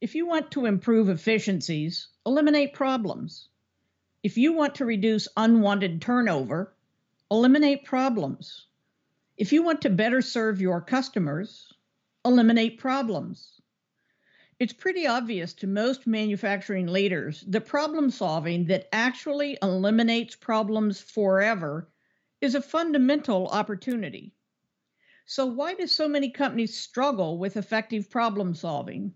If you want to improve efficiencies, eliminate problems. If you want to reduce unwanted turnover, eliminate problems. If you want to better serve your customers, eliminate problems. It's pretty obvious to most manufacturing leaders that problem solving that actually eliminates problems forever is a fundamental opportunity. So, why do so many companies struggle with effective problem solving?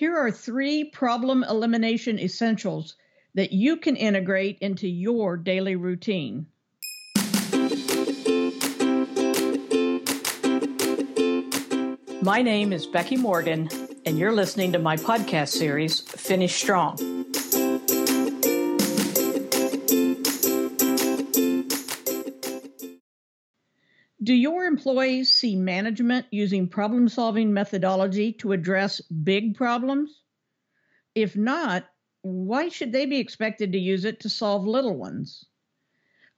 Here are three problem elimination essentials that you can integrate into your daily routine. My name is Becky Morgan, and you're listening to my podcast series, Finish Strong. Do your employees see management using problem solving methodology to address big problems? If not, why should they be expected to use it to solve little ones?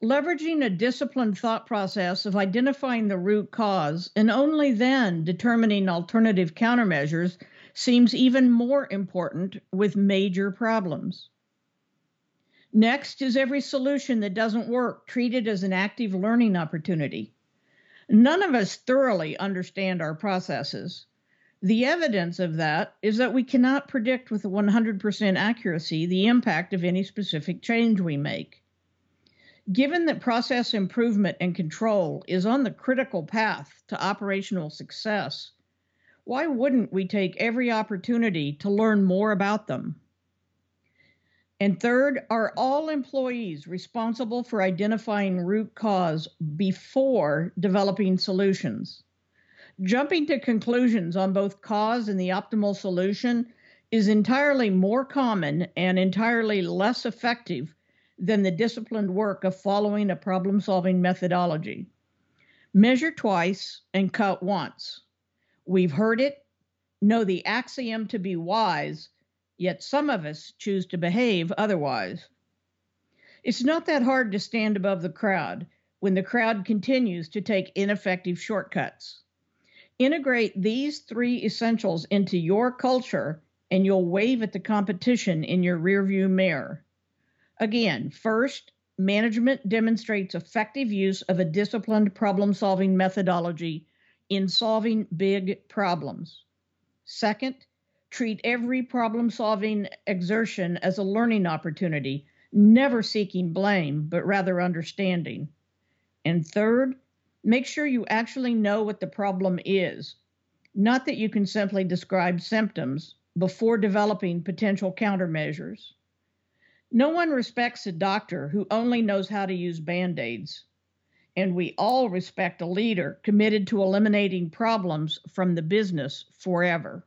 Leveraging a disciplined thought process of identifying the root cause and only then determining alternative countermeasures seems even more important with major problems. Next is every solution that doesn't work treated as an active learning opportunity. None of us thoroughly understand our processes. The evidence of that is that we cannot predict with 100% accuracy the impact of any specific change we make. Given that process improvement and control is on the critical path to operational success, why wouldn't we take every opportunity to learn more about them? And third, are all employees responsible for identifying root cause before developing solutions? Jumping to conclusions on both cause and the optimal solution is entirely more common and entirely less effective than the disciplined work of following a problem solving methodology. Measure twice and cut once. We've heard it, know the axiom to be wise, yet some of us choose to behave otherwise. It's not that hard to stand above the crowd when the crowd continues to take ineffective shortcuts. Integrate these three essentials into your culture, and you'll wave at the competition in your rearview mirror. Again, first, management demonstrates effective use of a disciplined problem solving methodology in solving big problems. Second, treat every problem solving exertion as a learning opportunity, never seeking blame, but rather understanding. And third, make sure you actually know what the problem is, not that you can simply describe symptoms before developing potential countermeasures. No one respects a doctor who only knows how to use band aids. And we all respect a leader committed to eliminating problems from the business forever.